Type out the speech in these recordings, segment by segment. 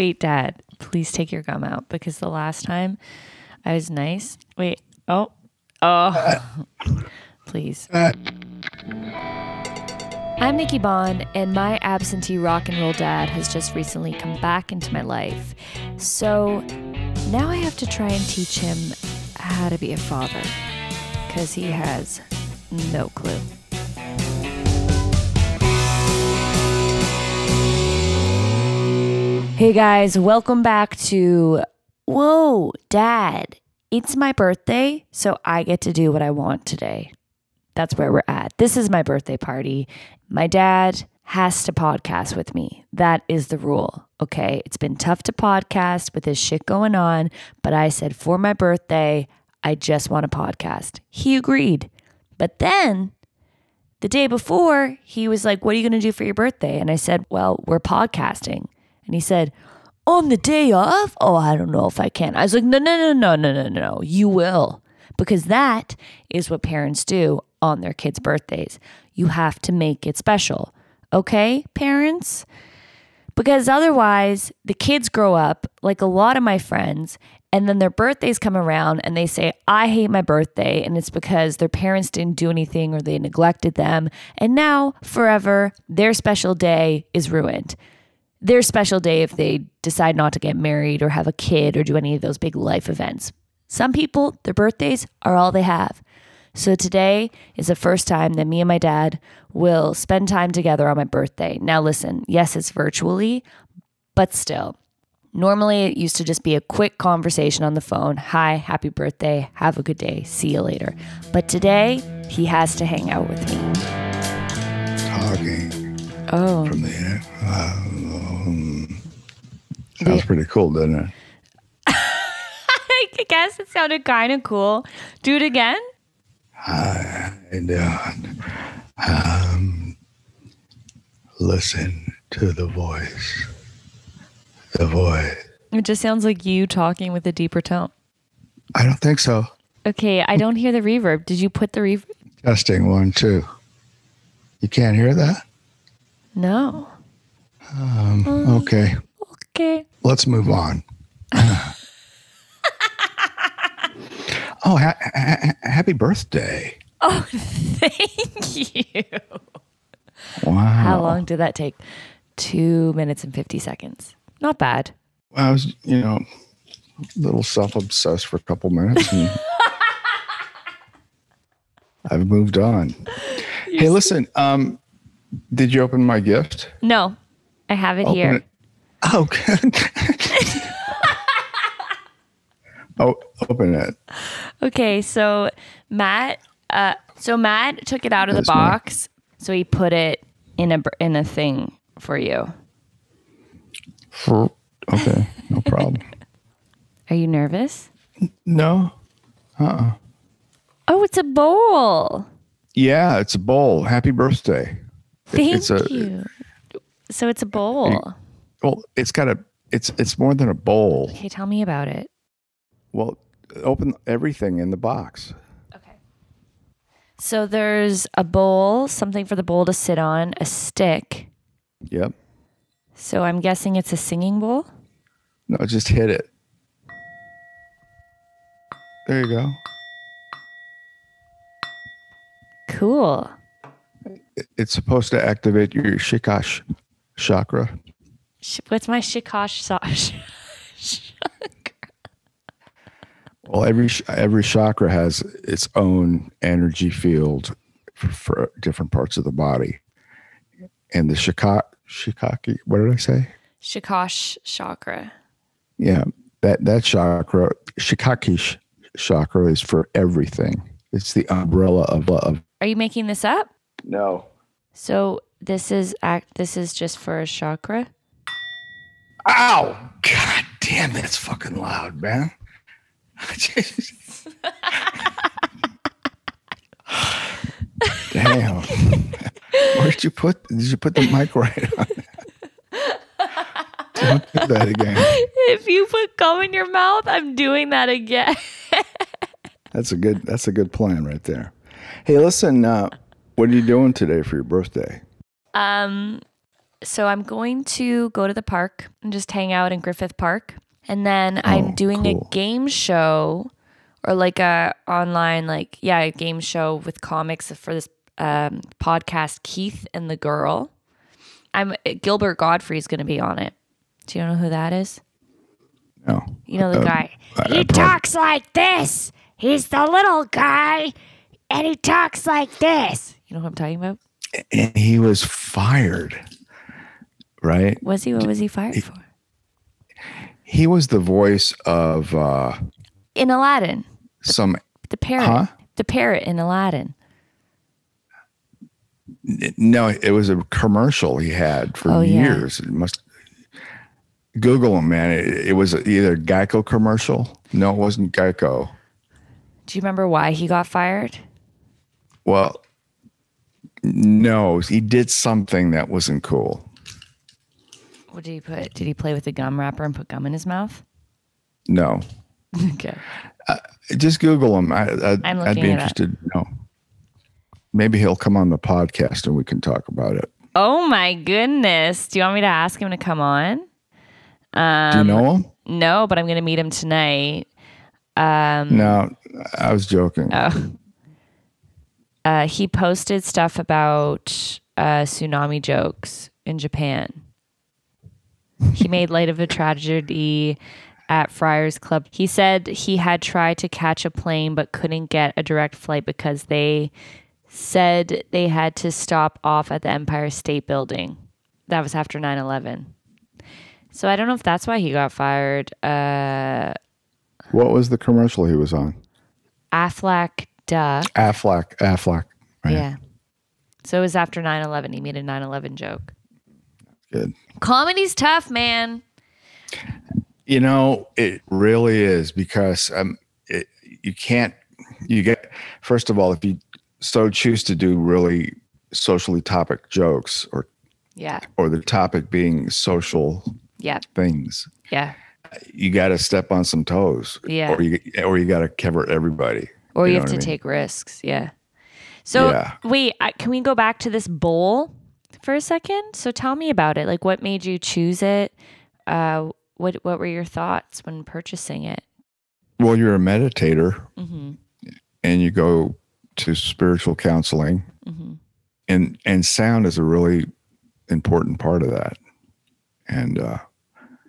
Wait, Dad, please take your gum out because the last time I was nice. Wait. Oh. Oh. please. I'm Nikki Bond, and my absentee rock and roll dad has just recently come back into my life. So now I have to try and teach him how to be a father because he has no clue. Hey guys, welcome back to Whoa, Dad. It's my birthday, so I get to do what I want today. That's where we're at. This is my birthday party. My dad has to podcast with me. That is the rule. Okay. It's been tough to podcast with this shit going on, but I said for my birthday, I just want a podcast. He agreed. But then the day before, he was like, What are you going to do for your birthday? And I said, Well, we're podcasting. And he said, On the day off? Oh, I don't know if I can. I was like, No, no, no, no, no, no, no. You will. Because that is what parents do on their kids' birthdays. You have to make it special. Okay, parents? Because otherwise, the kids grow up like a lot of my friends, and then their birthdays come around and they say, I hate my birthday. And it's because their parents didn't do anything or they neglected them. And now, forever, their special day is ruined. Their special day if they decide not to get married or have a kid or do any of those big life events. Some people, their birthdays are all they have. So today is the first time that me and my dad will spend time together on my birthday. Now, listen, yes, it's virtually, but still. Normally, it used to just be a quick conversation on the phone. Hi, happy birthday. Have a good day. See you later. But today, he has to hang out with me. talking Oh, from the air. Um, sounds pretty cool, doesn't it? I guess it sounded kind of cool. Do it again. And uh, um, listen to the voice. The voice. It just sounds like you talking with a deeper tone. I don't think so. Okay, I don't hear the reverb. Did you put the reverb? Testing one, two. You can't hear that? No. Okay, Okay. let's move on. oh, ha- ha- happy birthday. Oh, thank you. Wow. How long did that take? Two minutes and 50 seconds. Not bad. I was, you know, a little self obsessed for a couple minutes and I've moved on. hey, listen, um, did you open my gift? No, I have it Open here. it. Oh, good. oh, open it. Okay, so Matt, uh, so Matt took it out of the Yes, ma'am. box. So he put it in a in a thing for you. For, okay, no problem. Are you nervous? no. Uh uh. Oh, it's a bowl. Yeah, it's a bowl. Happy birthday. Thank it's a- you. So it's a bowl. Well, it's got a. It's it's more than a bowl. Okay, tell me about it. Well, open everything in the box. Okay. So there's a bowl, something for the bowl to sit on, a stick. Yep. So I'm guessing it's a singing bowl. No, just hit it. There you go. Cool. It's supposed to activate your shikash chakra. Sh- What's my shikosh sauce? Well, every every chakra has its own energy field for, for different parts of the body, and the shika shikaki. What did I say? Shikosh chakra. Yeah, that that chakra, shikaki sh- chakra, is for everything. It's the umbrella of of. Are you making this up? No. So this is act. This is just for a chakra. Ow! God damn, that's fucking loud, man. damn. Where'd you put? Did you put the mic right on? Don't do that again. If you put gum in your mouth, I'm doing that again. That's a good. That's a good plan right there. Hey, listen. Uh, what are you doing today for your birthday? Um, so I'm going to go to the park and just hang out in Griffith Park. And then I'm Oh, doing cool. a game show or like a online, like, yeah, a game show with comics for this um, podcast, Keith and the Girl. I'm Gilbert Gottfried's going to be on it. Do you know who that is? No. You know the Um, guy. I- I he talks like this. He's the little guy, and he talks like this. You know what I'm talking about? And he was fired, right? Was he? What was he fired for? He was the voice of uh, In Aladdin, some. the parrot. Huh? The parrot in Aladdin. No, it was a commercial he had for Oh, yeah. years. It must Google him, man. It, it was either Geico commercial. No, it wasn't Geico. Do you remember why he got fired? Well, no, he did something that wasn't cool. What did he put? Did he play with a gum wrapper and put gum in his mouth? No, okay. just Google him. I, I'd be interested. No, maybe he'll come on the podcast and we can talk about it. Oh my goodness. Do you want me to ask him to come on? Do Um, you know him? No, but I'm going to meet him tonight. Um, No, I was joking. Oh. Uh, he posted stuff about uh, tsunami jokes in Japan. He made light of a tragedy at Friars Club. He said he had tried to catch a plane but couldn't get a direct flight because they said they had to stop off at the Empire State Building. That was after 9 11. So I don't know if that's why he got fired. Uh, what was the commercial he was on? Aflac Duck. Affleck. Affleck. Right. Yeah. So it was after 9 11. He made a 9 11 joke. Good. Comedy's tough, man. You know, it really is because um, it, you can't. You get first of all, if you so choose to do really socially topic jokes, or Yeah. or the topic being social Yeah. things, Yeah. you got to step on some toes. Yeah. Or you or you got to cover everybody. Or you, know have to I mean? take risks. Yeah. So Yeah. wait, can we go back to this bowl for a second? So tell me about it. Like, what made you choose it? Uh, what What were your thoughts when purchasing it? Well, you're a meditator, Mm-hmm. and you go to spiritual counseling, Mm-hmm. and and sound is a really important part of that. And uh,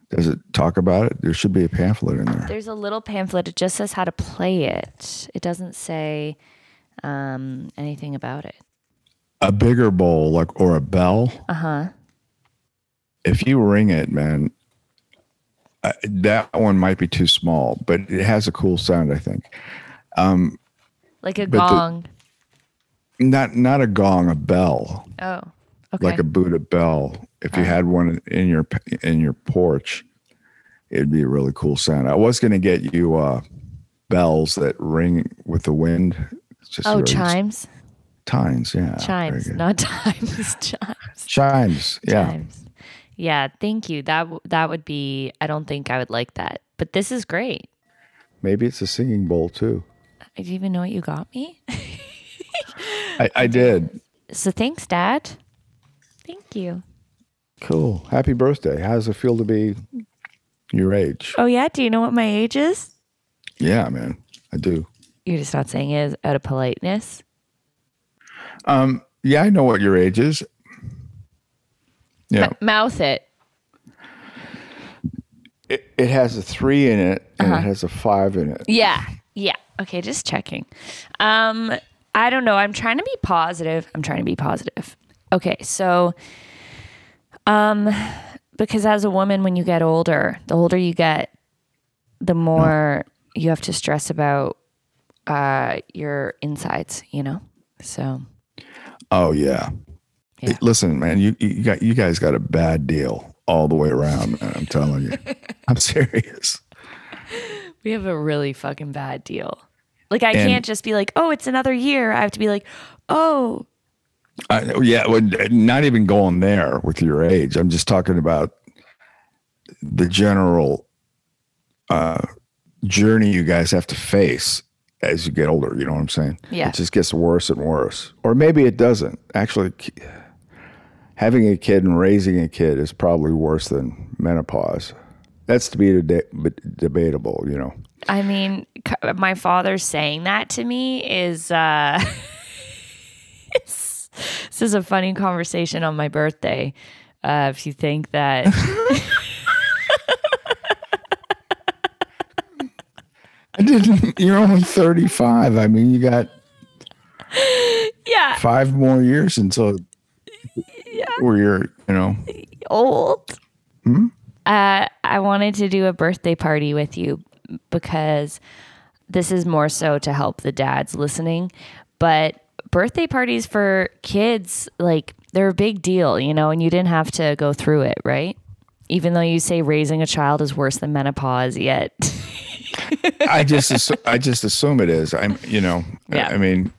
does it talk about it? There should be a pamphlet in there. There's a little pamphlet. It just says how to play it. It doesn't say um, anything about it. A bigger bowl, like or a bell. Uh huh. If you ring it, man, uh, that one might be too small, but it has a cool sound. I think. Um, Like a But the- gong. not not a gong, a bell, oh. Okay. like a Buddha bell. If you had one in your in your porch, it'd be a really cool sound. I was going to get you uh, bells that ring with the wind. It's just oh, chimes. Chimes, yeah. Chimes, not times. Chimes. chimes, yeah. Chimes. Yeah. Thank you. That w- that would be. I don't think I would like that, but this is great. Maybe it's a singing bowl too. I you even know what you got me? I, I did. so thanks, Dad. Thank you. Cool. Happy birthday. How does it feel to be your age? Oh yeah. Do you know what my age is? Yeah, man. I do. You're just not saying it out of politeness. Um, yeah, I know what your age is. Yeah. M- mouth it. It, it has a three in it and Uh-huh. it has a five in it. Yeah. Yeah. Okay, just checking. Um I don't know. I'm trying to be positive. I'm trying to be positive. Okay, so um because as a woman when you get older, the older you get, the more you have to stress about uh your insides, you know? So Oh yeah. Yeah. Listen, man, you you got you guys got a bad deal all the way around, man. I'm telling you. I'm serious. we have a really fucking bad deal. Like I And- can't just be like, "Oh, it's another year." I have to be like, "Oh, I, yeah, well, not even going there with your age. I'm just talking about the general uh, journey you guys have to face as you get older. You know what I'm saying? Yeah. It just gets worse and worse, or maybe it doesn't. Actually, having a kid and raising a kid is probably worse than menopause. That's to be de- debatable, you know. I mean, my father saying that to me is uh this is a funny conversation on my birthday. Uh, if you think that I didn't. You're only 35. I mean, you got yeah, five more years until where you're, you know. old. Hmm? Uh, I wanted to do a birthday party with you because this is more so to help the dads listening. But birthday parties for kids, like, they're a big deal, you know, and you didn't have to go through it, right? Even though you say raising a child is worse than menopause, yet. I just, I just assume it is. I'm, you know. Yeah. I mean,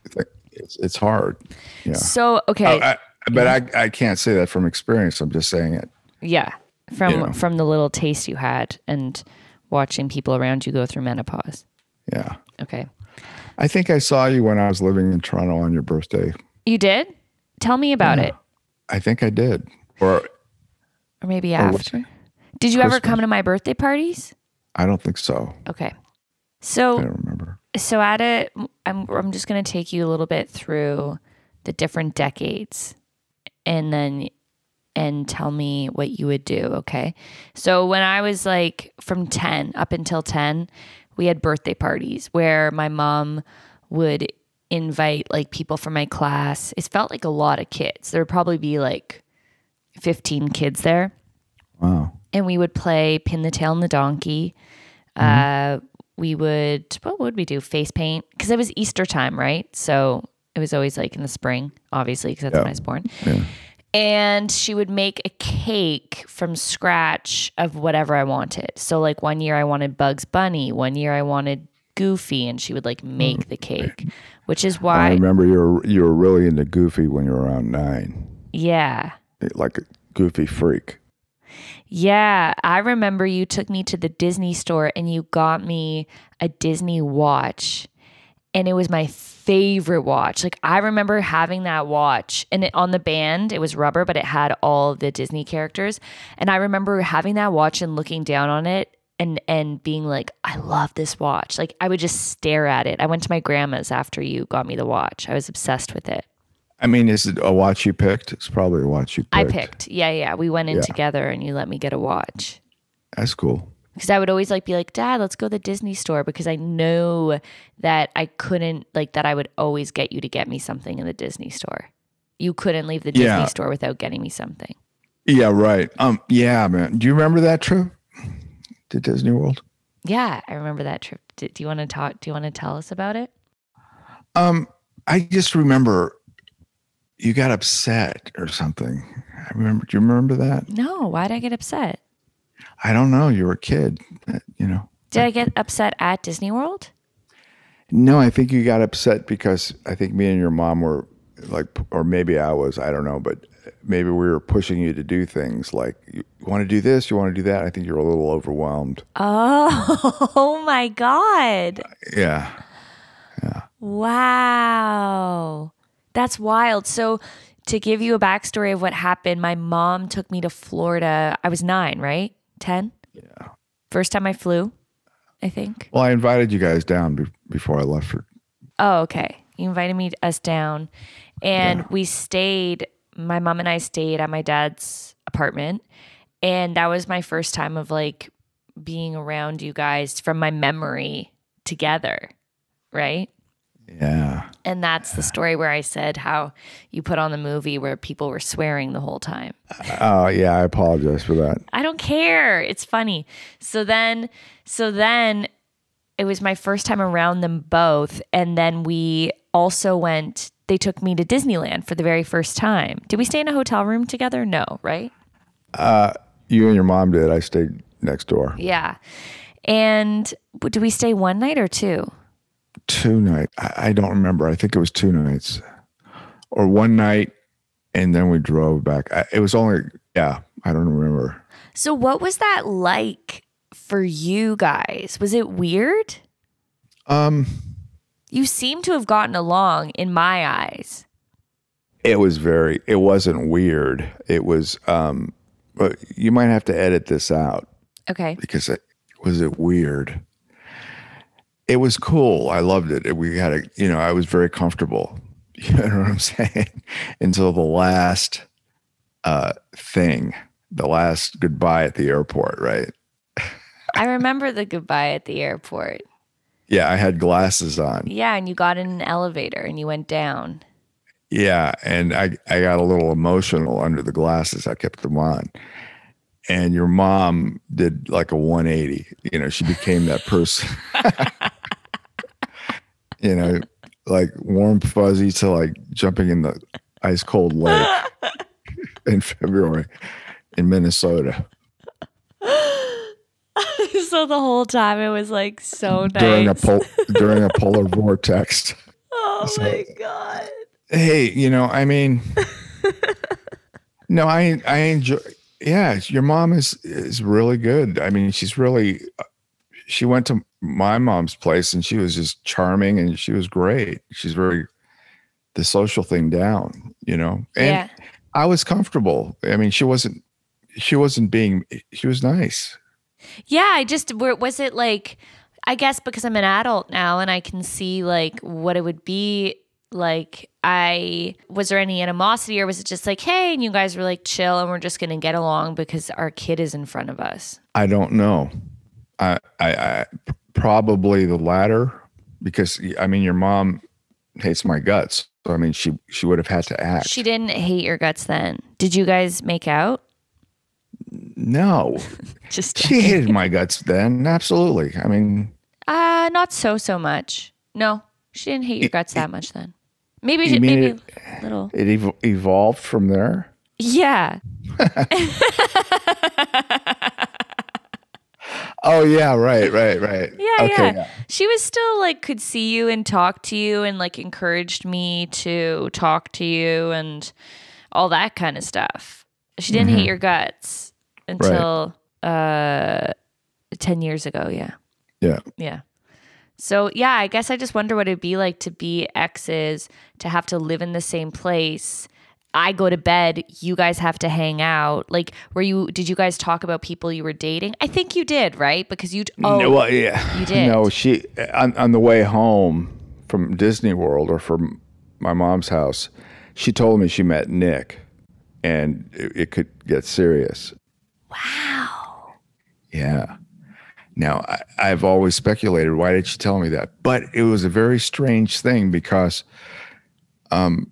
it's it's hard. Yeah. so, okay. Oh, I, but I, I can't say that from experience. I'm just saying it. yeah. From, Yeah. from the little taste you had and watching people around you go through menopause. Yeah. Okay. I think I saw you when I was living in Toronto on your birthday. You did? Tell me about it. I think I did. Or Or maybe Or after. Did you ever come to my birthday parties? I don't think so. Okay. So I don't remember. so at it I'm I'm just going to take you a little bit through the different decades and then and tell me what you would do, okay? So when I was like from 10 up until 10, we had birthday parties where my mom would invite like people from my class. It felt like a lot of kids. There would probably be like 15 kids there Wow. And we would play pin the tail on the donkey. Uh, we would what would we do? Face paint because it was Easter time, right? So it was always like in the spring, obviously, because that's when I was born. Yeah. And she would make a cake from scratch of whatever I wanted. So like one year I wanted Bugs Bunny, one year I wanted Goofy, and she would like make the cake, which is why I remember you were you were really into Goofy when you were around nine, yeah. like a Goofy freak. Yeah, I remember you took me to the Disney store and you got me a Disney watch. And it was my favorite watch. Like I remember having that watch and it, on the band, it was rubber, but it had all the Disney characters. And I remember having that watch and looking down on it and and being like, I love this watch. Like I would just stare at it. I went to my grandma's after you got me the watch. I was obsessed with it. I mean, is it a watch you picked? It's probably a watch you picked. I picked. Yeah, yeah. We went in Yeah. together and you let me get a watch. That's cool. because I would always like be like, Dad, let's go to the Disney store because I know that I couldn't like that I would always get you to get me something in the Disney store. You couldn't leave the Disney Yeah. store without getting me something. Yeah, right. Um, yeah, man. Do you remember that trip to Disney World? Yeah, I remember that trip. Do, do you want to talk? Do you want to tell us about it? Um, I just remember you got upset or something. I remember. Do you remember that? No, why'd I get upset? I don't know. You were a kid, uh, you know. Did I get upset at Disney World? No, I think you got upset because I think me and your mom were like, or maybe I was, I don't know, but maybe we were pushing you to do things like you want to do this, you want to do that. I think you're a little overwhelmed. Oh, oh my God. Yeah. Yeah. Wow. That's wild. So, to give you a backstory of what happened, my mom took me to Florida. I was nine, right? 10? Yeah. First time I flew, I think. Well, I invited you guys down be- before I left for. Oh, okay. You invited me us down, and we stayed. My mom and I stayed at my dad's apartment, and that was my first time of like being around you guys from my memory together, right? Yeah. And that's the story where I said how you put on the movie where people were swearing the whole time. Oh, yeah. I apologize for that. I don't care. It's funny. So then, so then it was my first time around them both. And then we also went, they took me to Disneyland for the very first time. Did we stay in a hotel room together? No, right? Uh, You and your mom did. I stayed next door. Yeah. And do we stay one night or two? Two nights. I, I don't remember. I think it was two nights or one night. And then we drove back. I, it was only, yeah, I don't remember. So, what was that like for you guys? Was it weird? Um, You seem to have gotten along in my eyes. It was very. It wasn't weird. It was. um But you might have to edit this out Okay. because it was it weird. It was cool. I loved it. We had a. You know, I was very comfortable. You know what I'm saying? Until the last uh thing, the last goodbye at the airport. Right. I remember the goodbye at the airport. Yeah, I had glasses on. Yeah, and you got in an elevator and you went down. Yeah, and I I got a little emotional under the glasses. I kept them on. And your mom did like a 180. You know, she became that person. you know, like warm fuzzy to like jumping in the ice cold lake in February in Minnesota so the whole time it was like so nice. during a pol- during a polar vortex. oh so- my god. Hey, you know, I mean, no, I I enjoy. Yeah, your mom is is really good. I mean, she's really. Uh, she went to my mom's place and she was just charming and she was great. She's very the social thing down, you know. And yeah. I was comfortable. I mean, she wasn't. She wasn't being. She was nice. Yeah, I just was it like I guess because I'm an adult now and I can see like what it would be like I was there any animosity or was it just like hey and you guys were like chill and we're just going to get along because our kid is in front of us. I don't know. I, I, I probably the latter because I mean your mom hates my guts. So I mean she she would have had to act. She didn't hate your guts then. Did you guys make out? no, Just she hated my guts then. Absolutely. I mean, uh not so so much. No, she didn't hate your guts that much then. Maybe mean maybe a little. it ev- evolved from there. Yeah. Oh yeah, right, right, right. Yeah, okay, yeah. She was still like could see you and talk to you and like encouraged me to talk to you and all that kind of stuff. She didn't Mm-hmm. hate your guts until uh 10 years ago, yeah. Yeah. Yeah. So, yeah, I guess I just wonder what it'd be like to be exes, to have to live in the same place. I go to bed, you guys have to hang out. Like, were you, did you guys talk about people you were dating? I think you did, right? Because you, oh, No, well, yeah. you did. No, she on, on the way home from Disney World or from my mom's house, she told me she met Nick, and it, it could get serious. wow. Yeah. Now I, I've always speculated why did she tell me that, but it was a very strange thing because, um,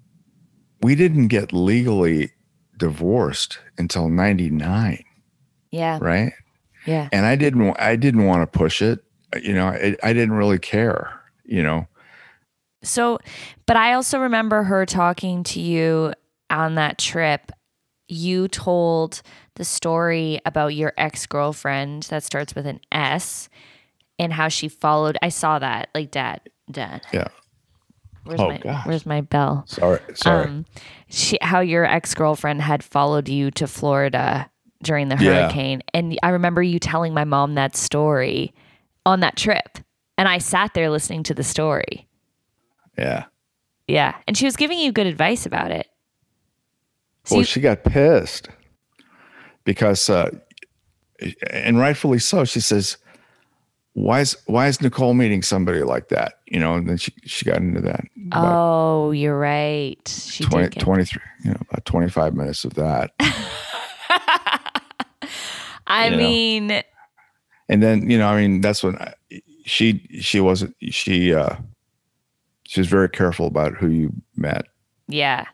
we didn't get legally divorced until '99, Yeah. right? Yeah. and I didn't I didn't want to push it. You know, I, I didn't really care. You know, So, but I also remember her talking to you on that trip. You told the story about your ex girlfriend that starts with an S and how she followed. I saw that, like, dad, dad. yeah. Where's Oh, my gosh. Where's my bell? Sorry, sorry. Um, she, how your ex girlfriend had followed you to Florida during the Yeah. hurricane, and I remember you telling my mom that story on that trip, and I sat there listening to the story. yeah. Yeah, and she was giving you good advice about it. So well, you- she got pissed because, uh, and rightfully so. She says, "Why is why is Nicole meeting somebody like that?" You know, and then she she got into that. Oh, you're right. She 20, did. 23, you know, about twenty five minutes of that, I you know. mean, and then you know, I mean, that's when I, she she wasn't she uh she was very careful about who you met. yeah,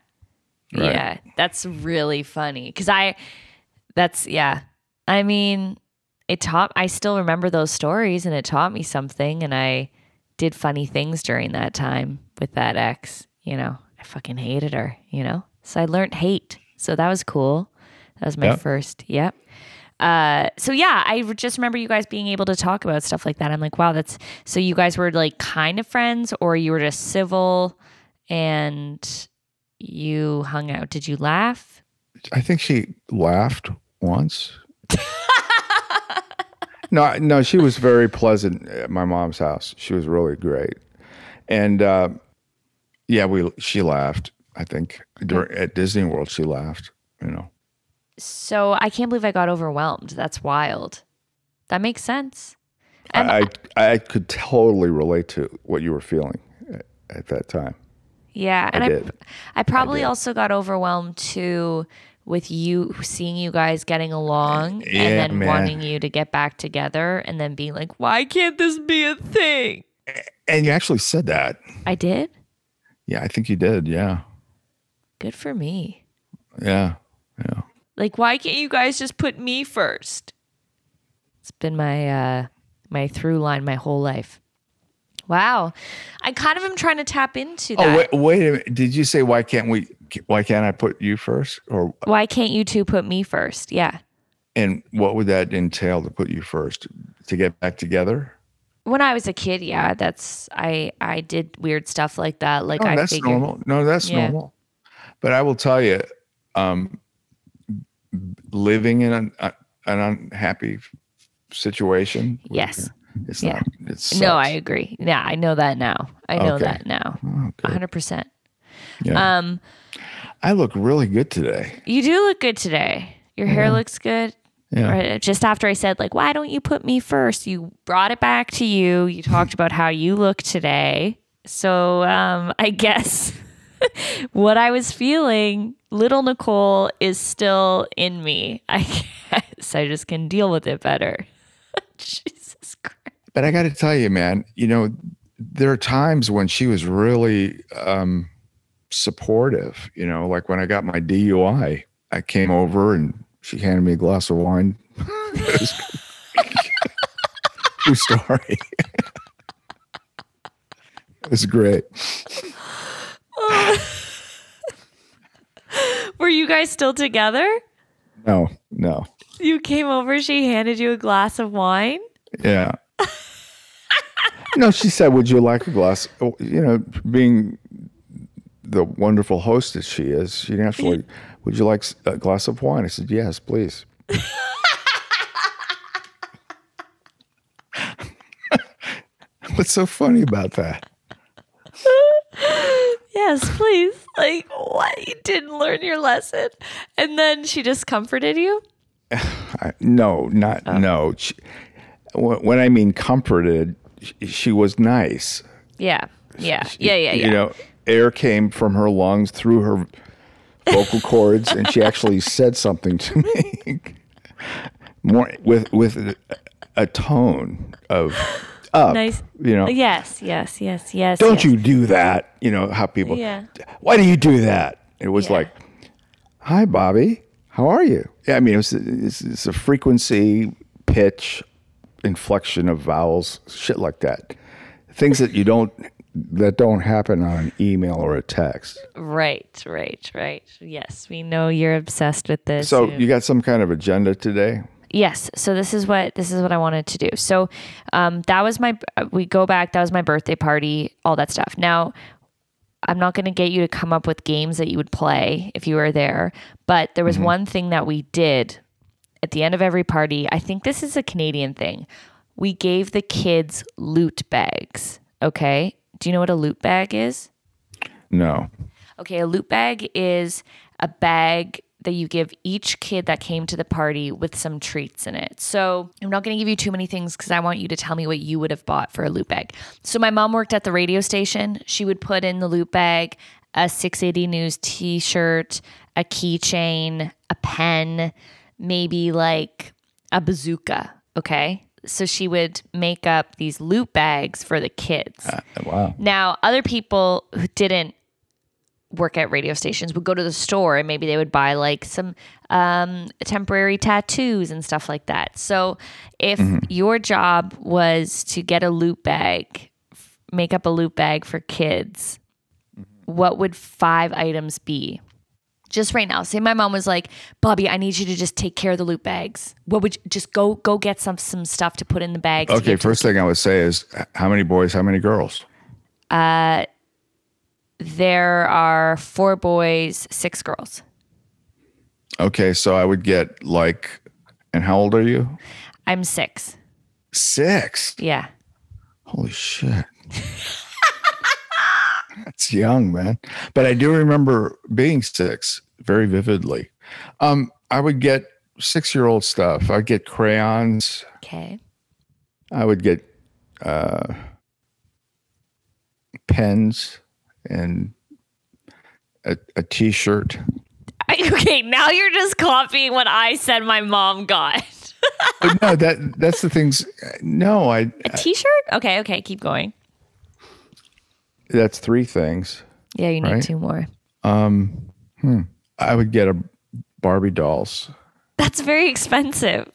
Right. yeah. That's really funny because I. That's yeah. I mean, it taught. I still remember those stories, and it taught me something. And I did funny things during that time with that ex. You know, I fucking hated her. You know, so I learned hate. So that was cool. That was my Yep. first. Yep. Uh, so yeah, I just remember you guys being able to talk about stuff like that. I'm like, wow, that's so you guys were like kind of friends, or you were just civil, and you hung out. Did you laugh? I think she laughed once. no, no, she was very pleasant at my mom's house. She was really great, and uh, yeah, we she laughed. I think during, at Disney World she laughed. You know. So I can't believe I got overwhelmed. That's wild. That makes sense. And I I could totally relate to what you were feeling at, at that time. Yeah, and I I, did. I probably did. also got overwhelmed too with you seeing you guys getting along Yeah, and then man. wanting you to get back together and then being like, "Why can't this be a thing?" And you actually said that. I did. Yeah, I think you did. Yeah. Good for me. Yeah. Yeah. Like, why can't you guys just put me first? It's been my uh my through line my whole life. Wow. I kind of am trying to tap into that. Oh wait, wait a minute. Did you say why can't we? Why can't I put you first? Or Why can't you two put me first? Yeah. and what would that entail to put you first? To get back together? When I was a kid, yeah, that's I I did weird stuff like that. Like Oh, I that's figured normal. No, that's Yeah. normal. But I will tell you, um, living in an, uh, an unhappy situation. Yes. It's Yeah. not. It's No, I agree. Yeah, I know that now. I know Okay. that now. Oh, A good. 100%. Yeah. Um I look really good today. you do look good today. Your hair looks good. Yeah. Right, just after I said like, "Why don't you put me first? You brought it back to you. You talked about how you look today. So um, I guess what I was feeling, little Nicole, is still in me. I guess I just can deal with it better. Jesus Christ. But I got to tell you, man, you know, there are times when she was really um, supportive. You know, like when I got my DUI, I came over and she handed me a glass of wine. True story. it was great. Were you guys still together? No, no, You came over. She handed you a glass of wine. yeah. no, she said, "Would you like a glass?" Oh, You know, being the wonderful hostess she is, she naturally, "Would you like a glass of wine?" I said, "Yes, please." What's so funny about that? Yes, please. Like, what? You didn't learn your lesson. And then she just comforted you? I, no, not Oh. no. She, when when I mean comforted, she, she was nice. Yeah. Yeah. Yeah. Yeah. Yeah. You know, air came from her lungs through her vocal cords, and she actually said something to me, more with with a, tone of up. Nice. You know, Yes. Yes. Yes. Yes. don't yes. you do that? You know how people. Yeah. Why do you do that? It was Yeah. like, "Hi, Bobby. How are you?" Yeah, I mean, it was it's, it's a frequency, pitch, inflection of vowels, shit like that. Things that you don't that don't happen on an email or a text. Right. Right. Right. Yes. We know you're obsessed with this. So You- you got some kind of agenda today? Yes. So this is what this is what I wanted to do. So um, that was my. We go back. That was my birthday party. All that stuff. Now, I'm not going to get you to come up with games that you would play if you were there. But there was one thing that we did at the end of every party. I think this is a Canadian thing. We gave the kids loot bags. Okay. Do you know what a loot bag is? No. Okay, a loot bag is a bag that you give each kid that came to the party with some treats in it. So I'm not going to give you too many things because I want you to tell me what you would have bought for a loot bag. So my mom worked at the radio station. She would put in the loot bag a 680 News t shirt, a keychain, a pen, maybe like a bazooka. Okay. So she would make up these loot bags for the kids. Ah, wow. Now, other people who didn't work at radio stations would go to the store and maybe they would buy like some um, temporary tattoos and stuff like that. So, if mm-hmm. your job was to get a loot bag, make up a loot bag for kids, mm-hmm. what would five items be? Just right now. Say my mom was like, "Bobby, I need you to just take care of the loot bags. What would you, just go go get some some stuff to put in the bags." Okay, give to the first thing I would say is how many boys, how many girls? uh There are four boys, six girls. Okay, so I would get like, and how old are you? I'm six. Six. Yeah. Holy shit. It's young, man. But I do remember being six very vividly. Um, I would get six year old stuff. I'd get crayons. Okay. I would get uh, pens and a, a t shirt. Okay, now you're just copying what I said my mom got. But no, that that's the things. No, I. A t-shirt? Okay, okay, keep going. That's three things. Yeah, you need Right. two more. um I would get a Barbie dolls. That's very expensive.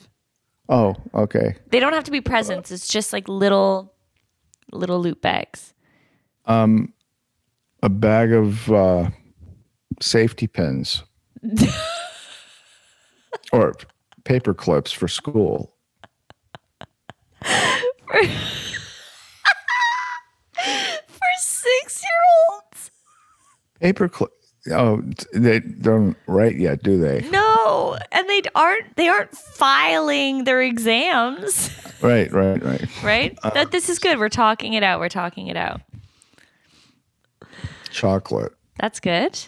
Oh, okay. They don't have to be presents. It's just like little little loot bags. Um, a bag of uh, safety pins or paper clips for school. For Paper clip. Oh, they don't write yet, do they? No, and they aren't they aren't filing their exams, Right, right, right. right? Uh, that this is good. We're talking it out. We're talking it out. Chocolate. That's good.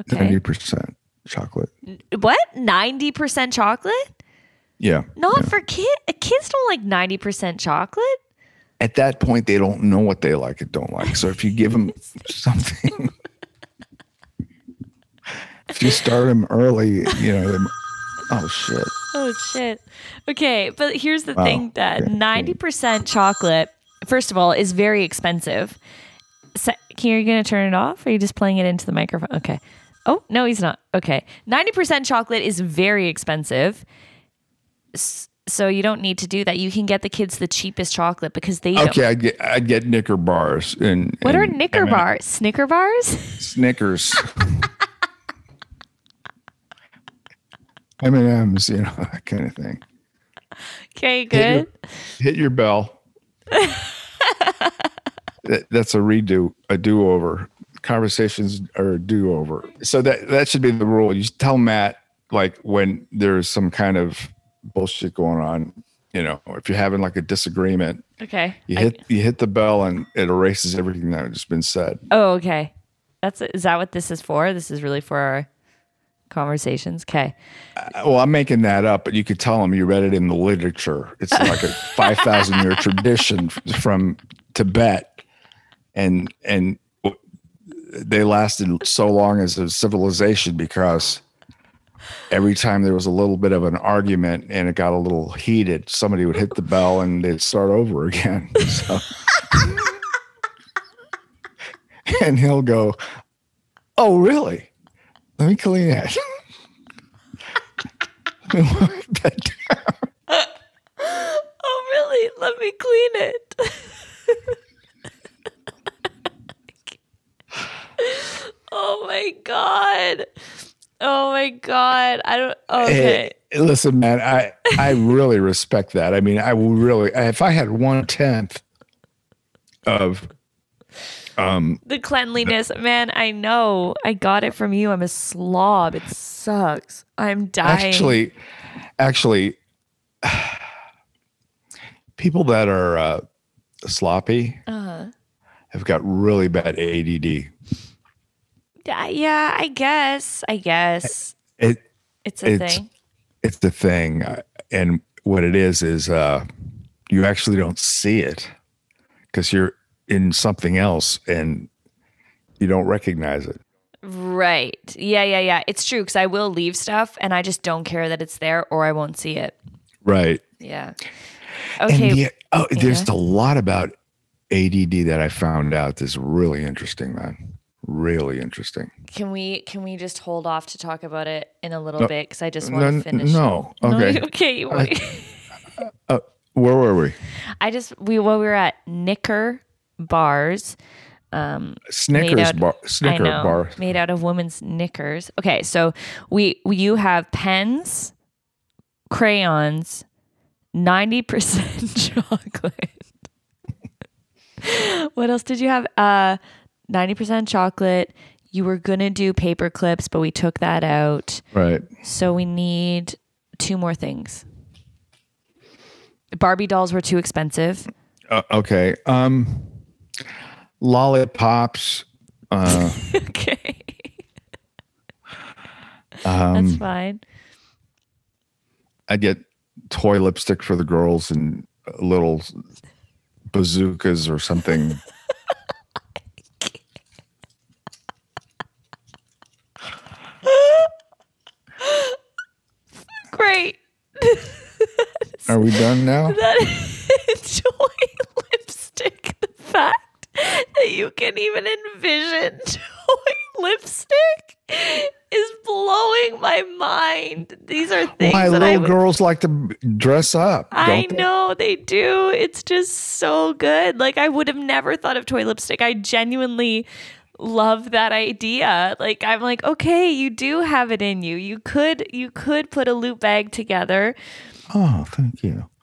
Okay. Ninety percent chocolate. What? 90% chocolate? Yeah. Not for kids. Kids don't like 90% chocolate. At that point, they don't know what they like and don't like. So if you give them something, if you start them early, you know, oh shit. Oh shit. Okay, but here's the Wow. thing that Okay. 90% chocolate first of all is very expensive. Se- Can you going to turn it off? Or are you just playing it into the microphone? Okay. Oh, no, he's not. Okay. 90% chocolate is very expensive. S- So you don't need to do that. You can get the kids the cheapest chocolate because they. Okay, I'd get I'd get Knicker bars and What are Knicker bars? Snicker bars? Snickers, M and M's, you know that kind of thing. Okay, Hit your- good. Hit your bell. That- that's a redo, a do over. Conversations are a do over. So that that should be the rule. You tell Matt like when there's some kind of bullshit going on. You know, if you're having like a disagreement, Okay. you I- hit you hit the bell and it erases everything that has been said. oh, okay. That's is that what this is for? This is really for our conversations. Okay. Uh, well, I'm making that up, but you could tell them you read it in the literature. It's like a 5,000 year tradition from Tibet. And, and they lasted so long as a civilization because every time there was a little bit of an argument and it got a little heated, somebody would hit the bell and they'd start over again. So, and he'll go, Oh, really? Let me clean that. Oh, really? Let me clean it. oh my god. Oh my god. I don't okay. Hey, listen, man, I I really respect that. I mean, I will really if I had one tenth of the cleanliness, man, I know. I got it from you. I'm a slob. It sucks. I'm dying. actually actually people that are uh, sloppy Uh-huh. have got really bad ADD. Yeah, I guess. I guess. It It's a It's- thing. it's the thing, and what it is is uh, you actually don't see it because you're in something else and you don't recognize it. Right. Yeah, yeah, yeah. It's true because I will leave stuff and I just don't care that it's there or I won't see it. Right. Yeah. Okay. And the, oh, there's a lot about ADD that I found out that's really interesting, man. Really interesting. Can we can we just hold off to talk about it in a little No. bit because I just want to finish. no. it. Okay. okay. wait. Uh, where were we? I just we well we were at Knicker bars. Um, Snickers out- bar. Snicker know, bar. made out of women's knickers. Okay, so we you have pens, crayons, ninety percent chocolate. what else did you have? Uh, ninety percent chocolate. You were gonna do paper clips, but we took that out. Right. So we need two more things. Barbie dolls were too expensive. Uh, okay. Um, lollipops Uh, okay. um, That's fine. I'd get toy lipstick for the girls and little bazookas or something. Great. Are we done now? That toy lipstick. The fact can even envision toy lipstick is blowing my mind. These are things that little would girls like to dress up? I they? know they do. It's just so good. Like I would have never thought of toy lipstick. I genuinely love that idea. Like I'm like, okay, you do have it in you. You could you could put a loot bag together. Oh, thank you.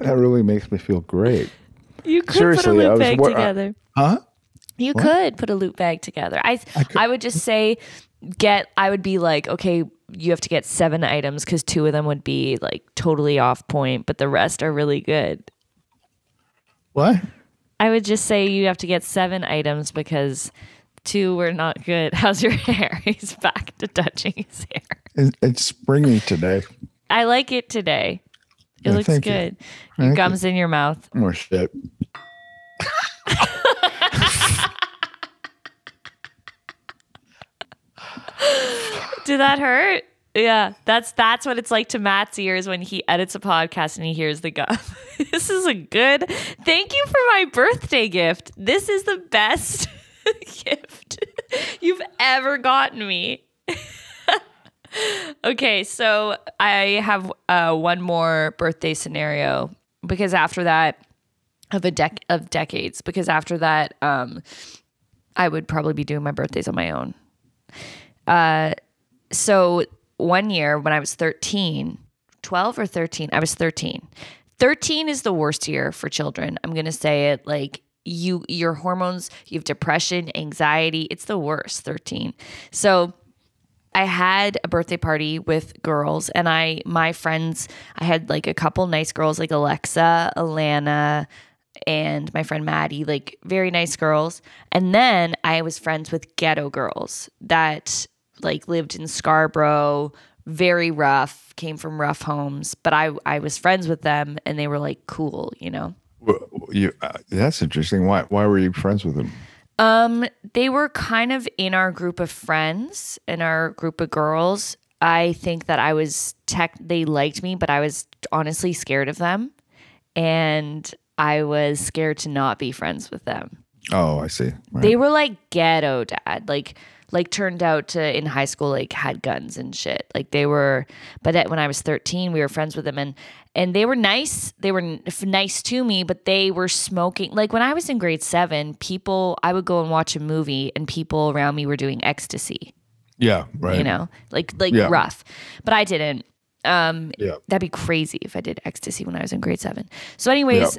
that really makes me feel great. You could Seriously, put a loop was bag I- together. Huh? You could put a loot bag together. I I, would just say get I would be like, okay, you have to get seven items because two of them would be like totally off point, but the rest are really good. What? I would just say you have to get seven items because two were not good. How's your hair? He's back to touching his hair. It's springy today. I like it today. It Yeah, looks thank you. good. Your Thank you. gums in your mouth. More shit. Did that hurt? Yeah, that's that's what it's like to Matt's ears when he edits a podcast and he hears the gum. this is a good. Thank you for my birthday gift. This is the best gift you've ever gotten me. Okay, so I have uh, one more birthday scenario because after that of a dec of decades because after that um I would probably be doing my birthdays on my own. Uh so one year when I was 13, 12 or 13, I was 13. 13 is the worst year for children. I'm going to say it like you your hormones, you have depression, anxiety, it's the worst 13. So I had a birthday party with girls and I my friends I had like a couple nice girls like Alexa, Alana, and my friend Maddie, like very nice girls. And then I was friends with ghetto girls that like lived in Scarborough, very rough, came from rough homes, but I I was friends with them and they were like cool, you know. Well, You, uh, that's interesting. Why? Why were you friends with him? Um, they were kind of in our group of friends, in our group of girls. I think that I was tech. They liked me, but I was honestly scared of them, and I was scared to not be friends with them. Oh, I see. Right. They were like ghetto dad, like like turned out to in high school like had guns and shit. Like they were, but at, when I was thirteen, we were friends with them and and they were nice. They were n- nice to me, but they were smoking. Like when I was in grade seven, people I would go and watch a movie and people around me were doing ecstasy. yeah, right. You know, like like Yeah. rough, but I didn't. Um, Yeah. that'd be crazy if I did ecstasy when I was in grade seven. So, anyways,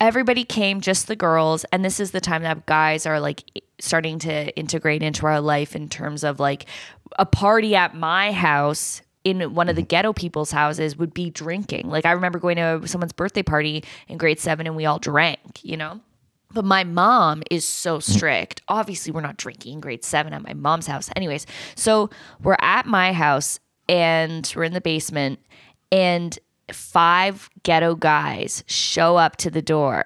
everybody came, just the girls, and this is the time that guys are like starting to integrate into our life in terms of like a party at my house in one of the mm-hmm. ghetto people's houses would be drinking. Like I remember going to someone's birthday party in grade 7 and we all drank, you know? But my mom is so mm-hmm. strict. Obviously, we're not drinking in grade seven at my mom's house. Anyways, so we're at my house and we're in the basement, and five ghetto guys show up to the door.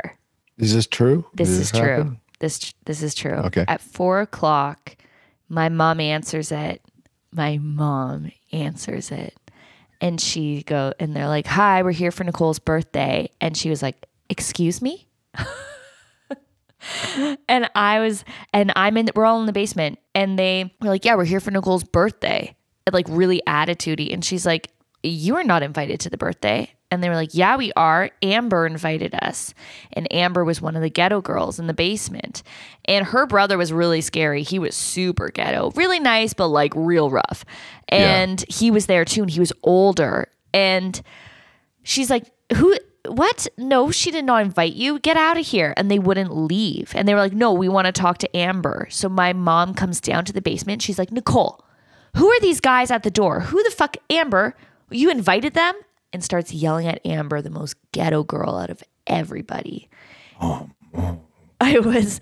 Is this true? This Did is true. This this is true. Okay. At four o'clock, my mom answers it. My mom answers it, and she go and they're like, "Hi, we're here for Nicole's birthday," and she was like, "Excuse me." and I was, and I'm in. We're all in the basement, and they were like, "Yeah, we're here for Nicole's birthday." And, like really attitudey, and she's like, "You are not invited to the birthday." And they were like, "Yeah, we are. Amber invited us." And Amber was one of the ghetto girls in the basement, and her brother was really scary. He was super ghetto, really nice, but like real rough. And he was there too, and he was older. And she's like, Who, what? No, she did not invite you. Get out of here. And they wouldn't leave. And they were like, No, we want to talk to Amber. So my mom comes down to the basement. She's like, Nicole, who are these guys at the door? Who the fuck, Amber? You invited them? And starts yelling at Amber, the most ghetto girl out of everybody. Oh. I was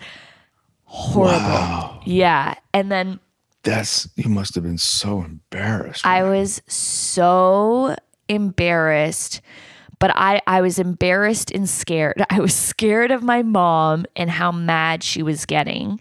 Horrible. Wow. Yeah. And then That's you must have been so embarrassed. I was so embarrassed, but I, I was embarrassed and scared. I was scared of my mom and how mad she was getting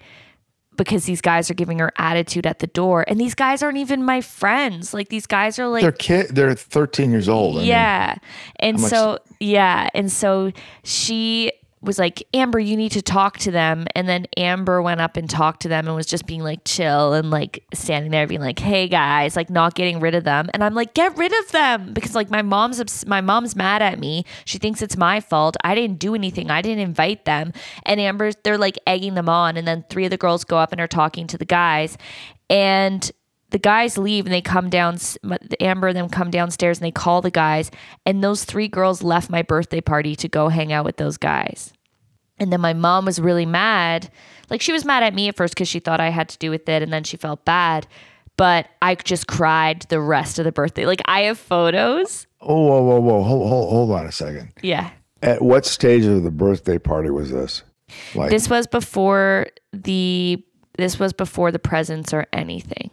because these guys are giving her attitude at the door. And these guys aren't even my friends. Like these guys are like they're kid. They're 13 years old. I mean, yeah. and much- so, yeah. And so she was like, Amber, you need to talk to them. And then Amber went up and talked to them and was just being like chill and like standing there being like, hey guys, like not getting rid of them. And I'm like, get rid of them because like my mom's, obs- my mom's mad at me. She thinks it's my fault. I didn't do anything. I didn't invite them. And Amber's, they're like egging them on. And then three of the girls go up and are talking to the guys. And the guys leave and they come down amber and them come downstairs and they call the guys and those three girls left my birthday party to go hang out with those guys. And then my mom was really mad. Like she was mad at me at first because she thought i had to do with it and then she felt bad. But i just cried the rest of the birthday. Like i have photos. Oh, whoa, whoa, whoa. Hold, hold, hold on a second. yeah. At what stage of the birthday party was this? Like, this was before the this was before the presents or anything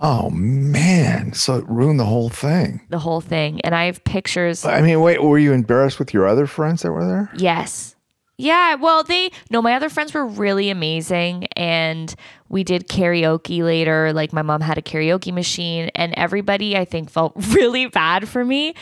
oh man, so it ruined the whole thing. the whole thing and i have pictures I mean, wait, were you embarrassed with your other friends that were there? Yes. Yeah, well, they no, my other friends were really amazing and we did karaoke later. Like my mom had a karaoke machine and everybody I think felt really bad for me.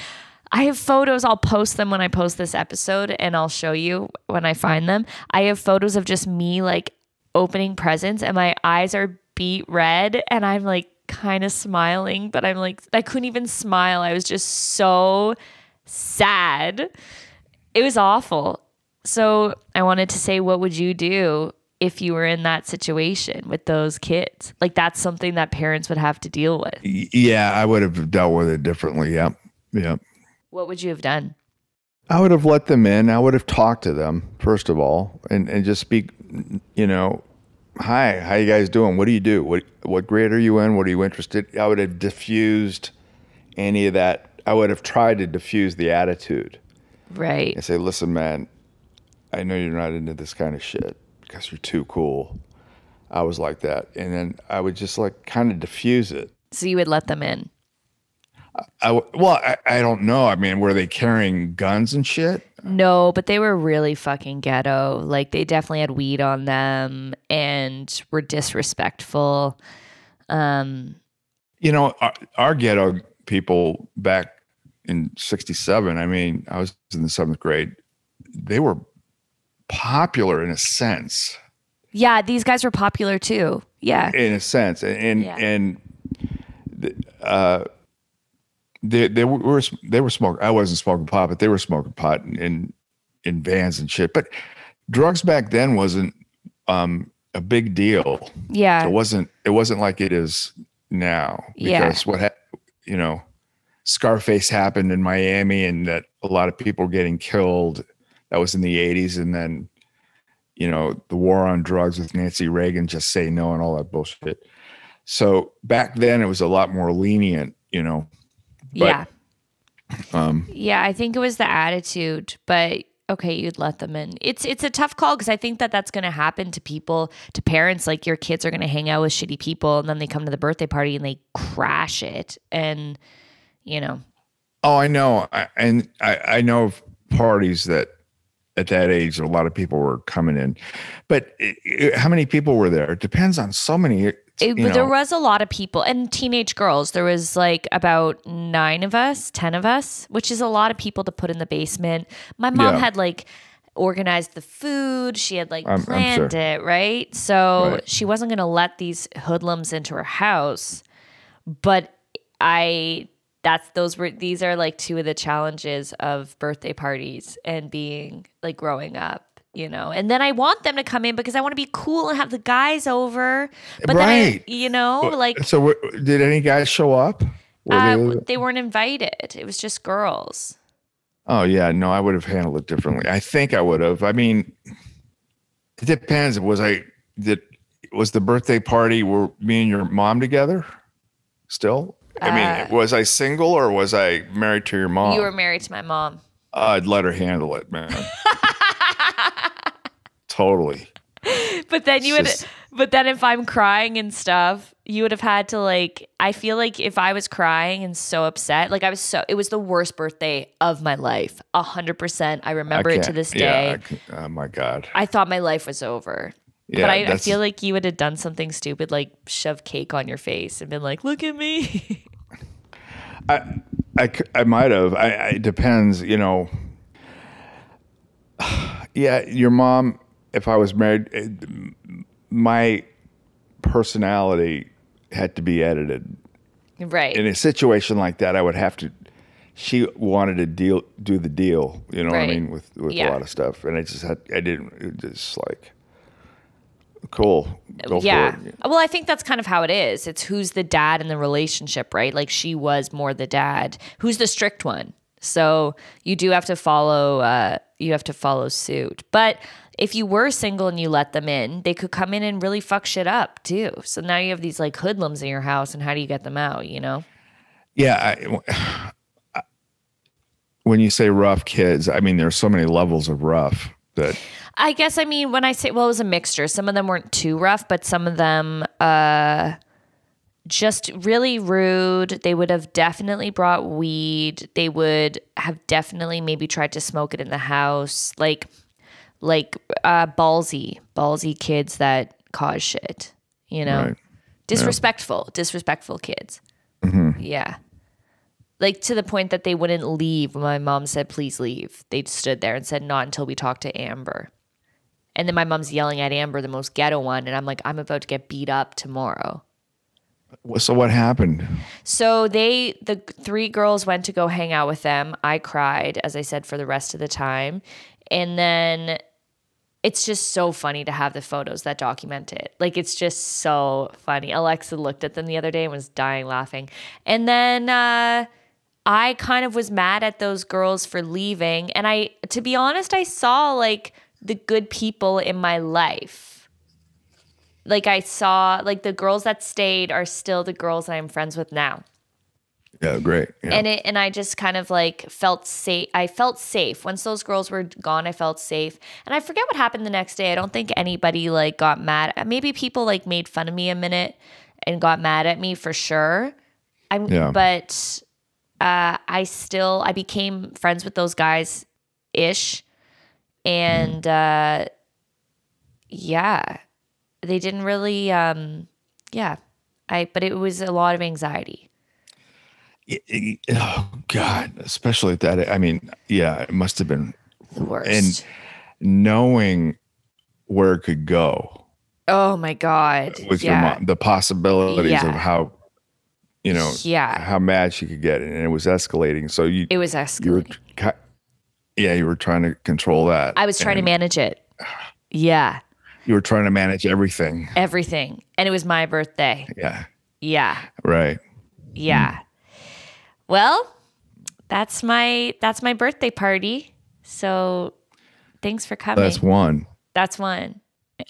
I have photos, I'll post them when I post this episode and I'll show you when I find them. I have photos of just me like opening presents and my eyes are beat red and I'm like kind of smiling, but I'm like I couldn't even smile. I was just so sad. It was awful. So I wanted to say, what would you do if you were in that situation with those kids? Like that's something that parents would have to deal with. Yeah, I would have dealt with it differently. Yep. Yep. What would you have done? I would have let them in. I would have talked to them first of all, and and just speak. You know, hi, how you guys doing? What do you do? What what grade are you in? What are you interested? I would have diffused any of that. I would have tried to diffuse the attitude Right. and say, listen, man, I know you're not into this kind of shit because you're too cool. I was like that, and then I would just like kind of diffuse it. So you would let them in. I well, I, I don't know. I mean, were they carrying guns and shit? No, but they were really fucking ghetto. Like they definitely had weed on them and were disrespectful. Um you know, our, our ghetto people back in 67, I mean, I was in the seventh grade, they were popular in a sense, yeah, these guys were popular too. Yeah. in a sense. And, and, Yeah. and the, uh, they, they were, they were smoking. I wasn't smoking pot, but they were smoking pot in, in, in vans and shit. But drugs back then wasn't, um, a big deal. Yeah. it wasn't it wasn't like it is now Yeah. because what ha- you know scarface happened in miami and that a lot of people were getting killed that was in the 80s and then you know the war on drugs with nancy reagan just say no and all that bullshit so back then it was a lot more lenient you know but- yeah. um Yeah, I think it was the attitude, but okay, you'd let them in. It's it's a tough call because I think that that's going to happen to people, to parents. Like your kids are going to hang out with shitty people, and then they come to the birthday party and they crash it, and you know, Oh, I know, I, and I, I know of parties that at that age a lot of people were coming in, but it, it- how many people were there? It depends on so many. Eh, it, you there was a lot of people and teenage girls. There was like about nine of us, ten of us, which is a lot of people to put in the basement. My mom Yeah. had like organized the food. She had like I'm- I'm planned sure. it, right? So Right. she wasn't going to let these hoodlums into her house. But I that's those were these are like two of the challenges of birthday parties and being like growing up, you know. And then I want them to come in because I want to be cool and have the guys over. But then Right. I, you know, like so, did any guys show up? Were uh, they- they weren't invited. It was just girls. oh yeah, no, I would have handled it differently. I think I would have. I mean, it depends. Was I did was the birthday party? Were me and your mom together? Still, I mean, was I single or was I married to your mom? Uh, You were married to my mom. I'd let her handle it, man. totally. but then you would, just- but then if I'm crying and stuff, you would have had to like. I feel like if I was crying and so upset, like I was so, it was the worst birthday of my life. A hundred percent. I remember it to this yeah, day. I oh my god. I thought my life was over. Yeah, but I, I feel like you would have done something stupid, like shove cake on your face and been like, "Look at me." I, I, I might have. I, I it depends, you know. Yeah, your mom. If I was married, eh, my personality had to be edited. right. In a situation like that, I would have to. She wanted to deal, do the deal. You know what I mean with with Yeah. a lot of stuff, and I just had. I didn't. It just like. Cool. Go yeah. Well, I think that's kind of how it is. It's who's the dad in the relationship, right? Like she was more the dad. Who's the strict one? So you do have to follow. Uh, you have to follow suit. But if you were single and you let them in, they could come in and really fuck shit up too. So now you have these like hoodlums in your house, and how do you get them out? You know? Yeah. I, when you say rough kids, I mean there's so many levels of rough that I guess I mean when I say well, it was a mixture. Some of them weren't too rough, but some of them uh just really rude. They would have definitely brought weed. They would have definitely maybe tried to smoke it in the house. Like like uh ballsy, ballsy kids that cause shit, you know? Right. Disrespectful, disrespectful kids. Yeah. Like to the point that they wouldn't leave when my mom said, please leave. They stood there and said, not until we talk to Amber. And then my mom's yelling at Amber, the most ghetto one. And I'm like, I'm about to get beat up tomorrow. So what happened? So they, the three girls went to go hang out with them. I cried, as I said, for the rest of the time. And then it's just so funny to have the photos that document it. Like it's just so funny. Alexa looked at them the other day and was dying laughing. And then uh, I kind of was mad at those girls for leaving. And I, to be honest, I saw like the good people in my life. Like I saw, like the girls that stayed are still the girls I'm friends with now Yeah, great. Yeah. and it and I just kind of like felt safe. I felt safe once those girls were gone. I felt safe, and I forget what happened the next day. I don't think anybody like got mad. Maybe people like made fun of me a minute and got mad at me for sure. I'm, Yeah. but uh, I still I became friends with those guys ish, and uh, yeah, they didn't really. Um, yeah, I but it was a lot of anxiety. It- it- oh God, especially at that. I mean, yeah, it must have been The worst. And knowing where it could go Oh my god. with yeah. your mom, the possibilities Yeah. of how, you know, Yeah. how mad she could get, and it was escalating. So you, It was you were, escalating. yeah, you were trying to control that. I was trying to manage it. Yeah. You were trying to manage everything. Everything. And it was my birthday. Yeah, Yeah. right. Yeah. Well, that's my that's my birthday party. So thanks for coming. That's one. that's one.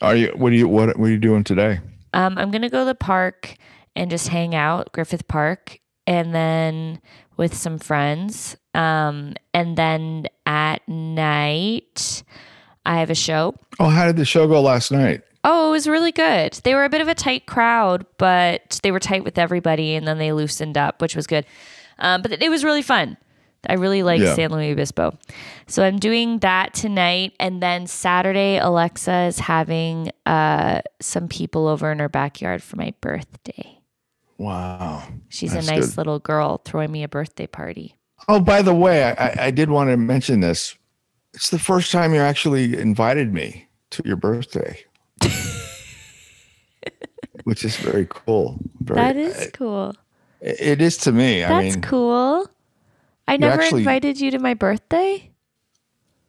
Are you? What are you? What, what are you doing today? Um, I'm gonna go to the park and just hang out, Griffith Park, and then with some friends. Um, and then at night, I have a show. Oh, how did the show go last night? Oh, it was really good. They were a bit of a tight crowd, but they were tight with everybody, and then they loosened up, which was good. Um, but it was really fun. I really like Yeah. San Luis Obispo. So I'm doing that tonight, and then Saturday, Alexa is having uh, some people over in her backyard for my birthday. Wow. She's That's a nice good. little girl throwing me a birthday party. Oh, by the way, I, I- I did want to mention this. It's the first time you actually invited me to your birthday, which is very cool. Very, That is cool. It it is to me. I That's mean, cool. I never actually- invited you to my birthday.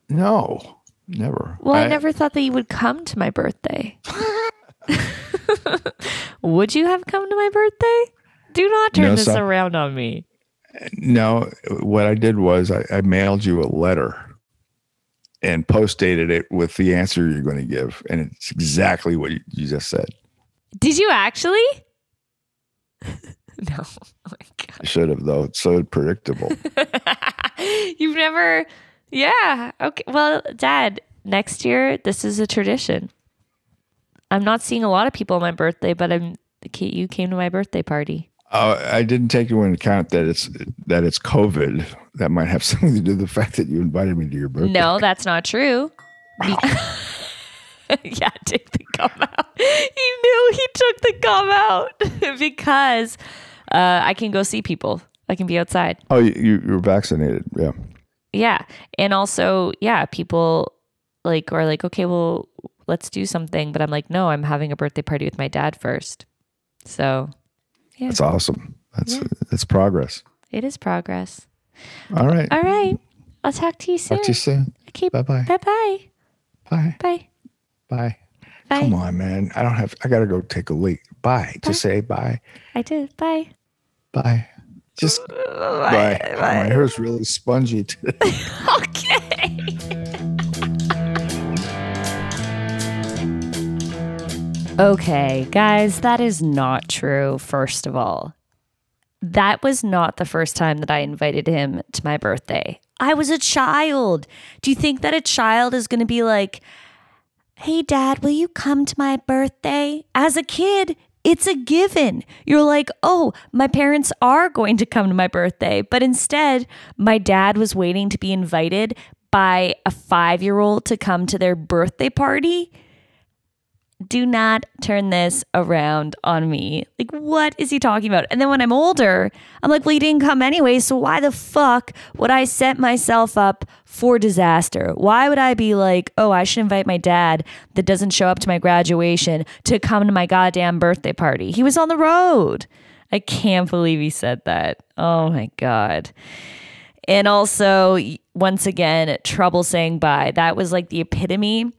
no, never. Well, I, never thought that you would come to my birthday. would you have come to my birthday? Do not turn No, this around on me. No, what I did was I, I mailed you a letter and post dated it with the answer you're going to give, and it's exactly what you, you just said. Did you actually? no. Oh I should have though. It's so predictable. You've never Yeah. Okay. Well, dad, next year this is a tradition. I'm not seeing a lot of people on my birthday, but I'm you came to my birthday party. Uh, I didn't take into account that it's that it's COVID. That might have something to do with the fact that you invited me to your birthday. No, that's not true. Yeah, take the gum out. He knew he took the gum out because uh, I can go see people. I can be outside. Oh, you you're vaccinated. Yeah. Yeah, and also yeah, people like are like, okay, well, let's do something. But I'm like, no, I'm having a birthday party with my dad first. So yeah. That's awesome. That's yeah. that's progress. It is progress. All right. All right. I'll talk to you soon. Talk to you soon. Okay. Bye-bye. Bye-bye. Bye. Bye. Bye. Bye. Come on, man. I don't have I gotta go take a leak. Bye. bye. Just say bye. I did. Bye. Bye. Just bye. bye. bye. Oh, my hair's really spongy today. okay. Okay, guys, that is not true, first of all. That was not the first time that I invited him to my birthday. I was a child. Do you think that a child is going to be like, hey, dad, will you come to my birthday? As a kid, it's a given. You're like, oh, my parents are going to come to my birthday. But instead, my dad was waiting to be invited by a five year old to come to their birthday party do not turn this around on me. Like, what is he talking about? And then when I'm older, I'm like, well, he didn't come anyway. So why the fuck would I set myself up for disaster? Why would I be like, oh, I should invite my dad that doesn't show up to my graduation to come to my goddamn birthday party? He was on the road. I can't believe he said that. Oh my God. And also, once again, trouble saying bye. That was like the epitome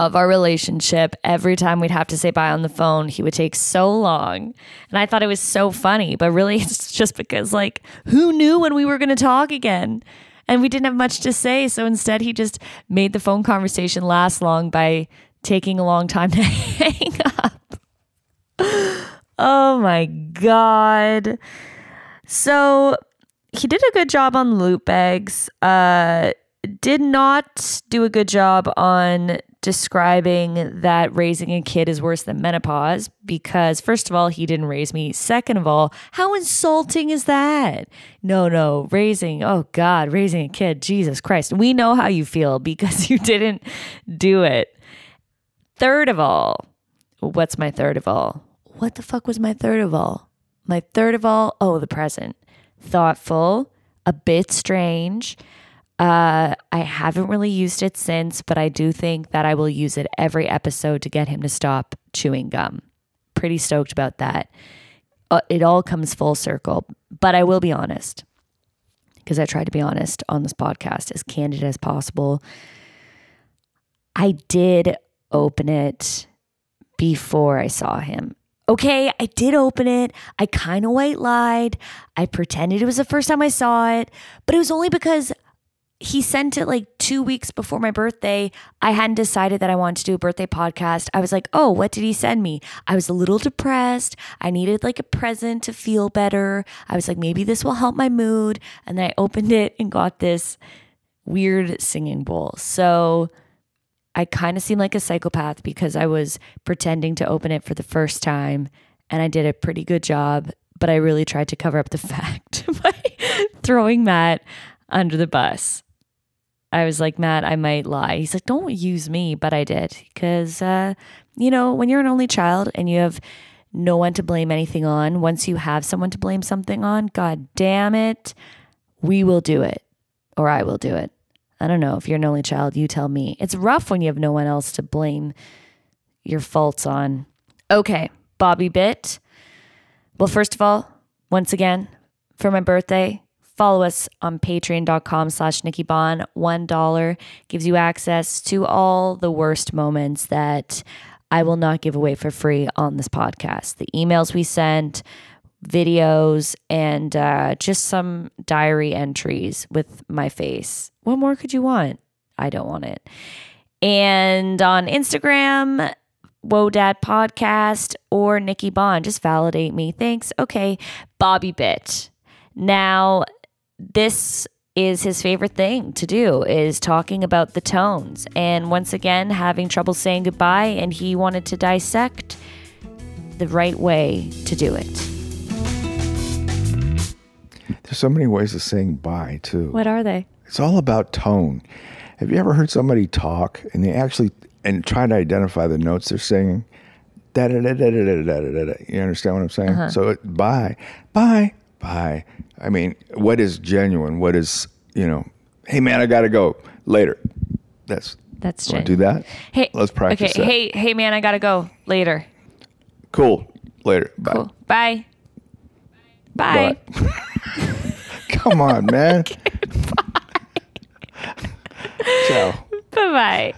of our relationship, every time we'd have to say bye on the phone, he would take so long. And I thought it was so funny, but really it's just because, like, who knew when we were going to talk again? And we didn't have much to say. So instead, he just made the phone conversation last long by taking a long time to hang up. oh my God. So he did a good job on loot bags. Uh, did not do a good job on describing that raising a kid is worse than menopause because, first of all, he didn't raise me. Second of all, how insulting is that? No, no, raising, oh God, raising a kid, Jesus Christ. We know how you feel because you didn't do it. Third of all, what's my third of all? What the fuck was my third of all? My third of all, oh, the present. Thoughtful, a bit strange uh, I haven't really used it since, but I do think that I will use it every episode to get him to stop chewing gum. Pretty stoked about that. Uh, it all comes full circle, but I will be honest because I try to be honest on this podcast, as candid as possible. I did open it before I saw him. Okay, I did open it. I kind of white lied. I pretended it was the first time I saw it, but it was only because he sent it like two weeks before my birthday. I hadn't decided that I wanted to do a birthday podcast. I was like, oh, what did he send me? I was a little depressed. I needed like a present to feel better. I was like, maybe this will help my mood. And then I opened it and got this weird singing bowl. So I kind of seemed like a psychopath because I was pretending to open it for the first time and I did a pretty good job. But I really tried to cover up the fact by throwing Matt under the bus. I was like, Matt, I might lie. He's like, don't use me, but I did. Because, uh, you know, when you're an only child and you have no one to blame anything on, once you have someone to blame something on, God damn it, we will do it. Or I will do it. I don't know. If you're an only child, you tell me. It's rough when you have no one else to blame your faults on. Okay, Bobby Bit. Well, first of all, once again, for my birthday, Follow us on patreon.com slash Nikki Bond. $1 gives you access to all the worst moments that I will not give away for free on this podcast. The emails we sent, videos, and uh, just some diary entries with my face. What more could you want? I don't want it. And on Instagram, Whoa Dad Podcast or Nikki Bond. Just validate me. Thanks. Okay. Bobby Bit. Now, this is his favorite thing to do is talking about the tones and once again having trouble saying goodbye and he wanted to dissect the right way to do it. There's so many ways of saying bye too. What are they? It's all about tone. Have you ever heard somebody talk and they actually and try to identify the notes they're singing? Da da da da da da da da da. You understand what I'm saying? Uh-huh. So it, bye, bye, bye. I mean, what is genuine? What is you know? Hey man, I gotta go later. That's That's to do that? Hey, Let's practice Okay, that. hey, hey, man, I gotta go later. Cool. Later. Bye. Cool. Bye. Bye. Bye. Come on, man. Ciao. Bye. Bye.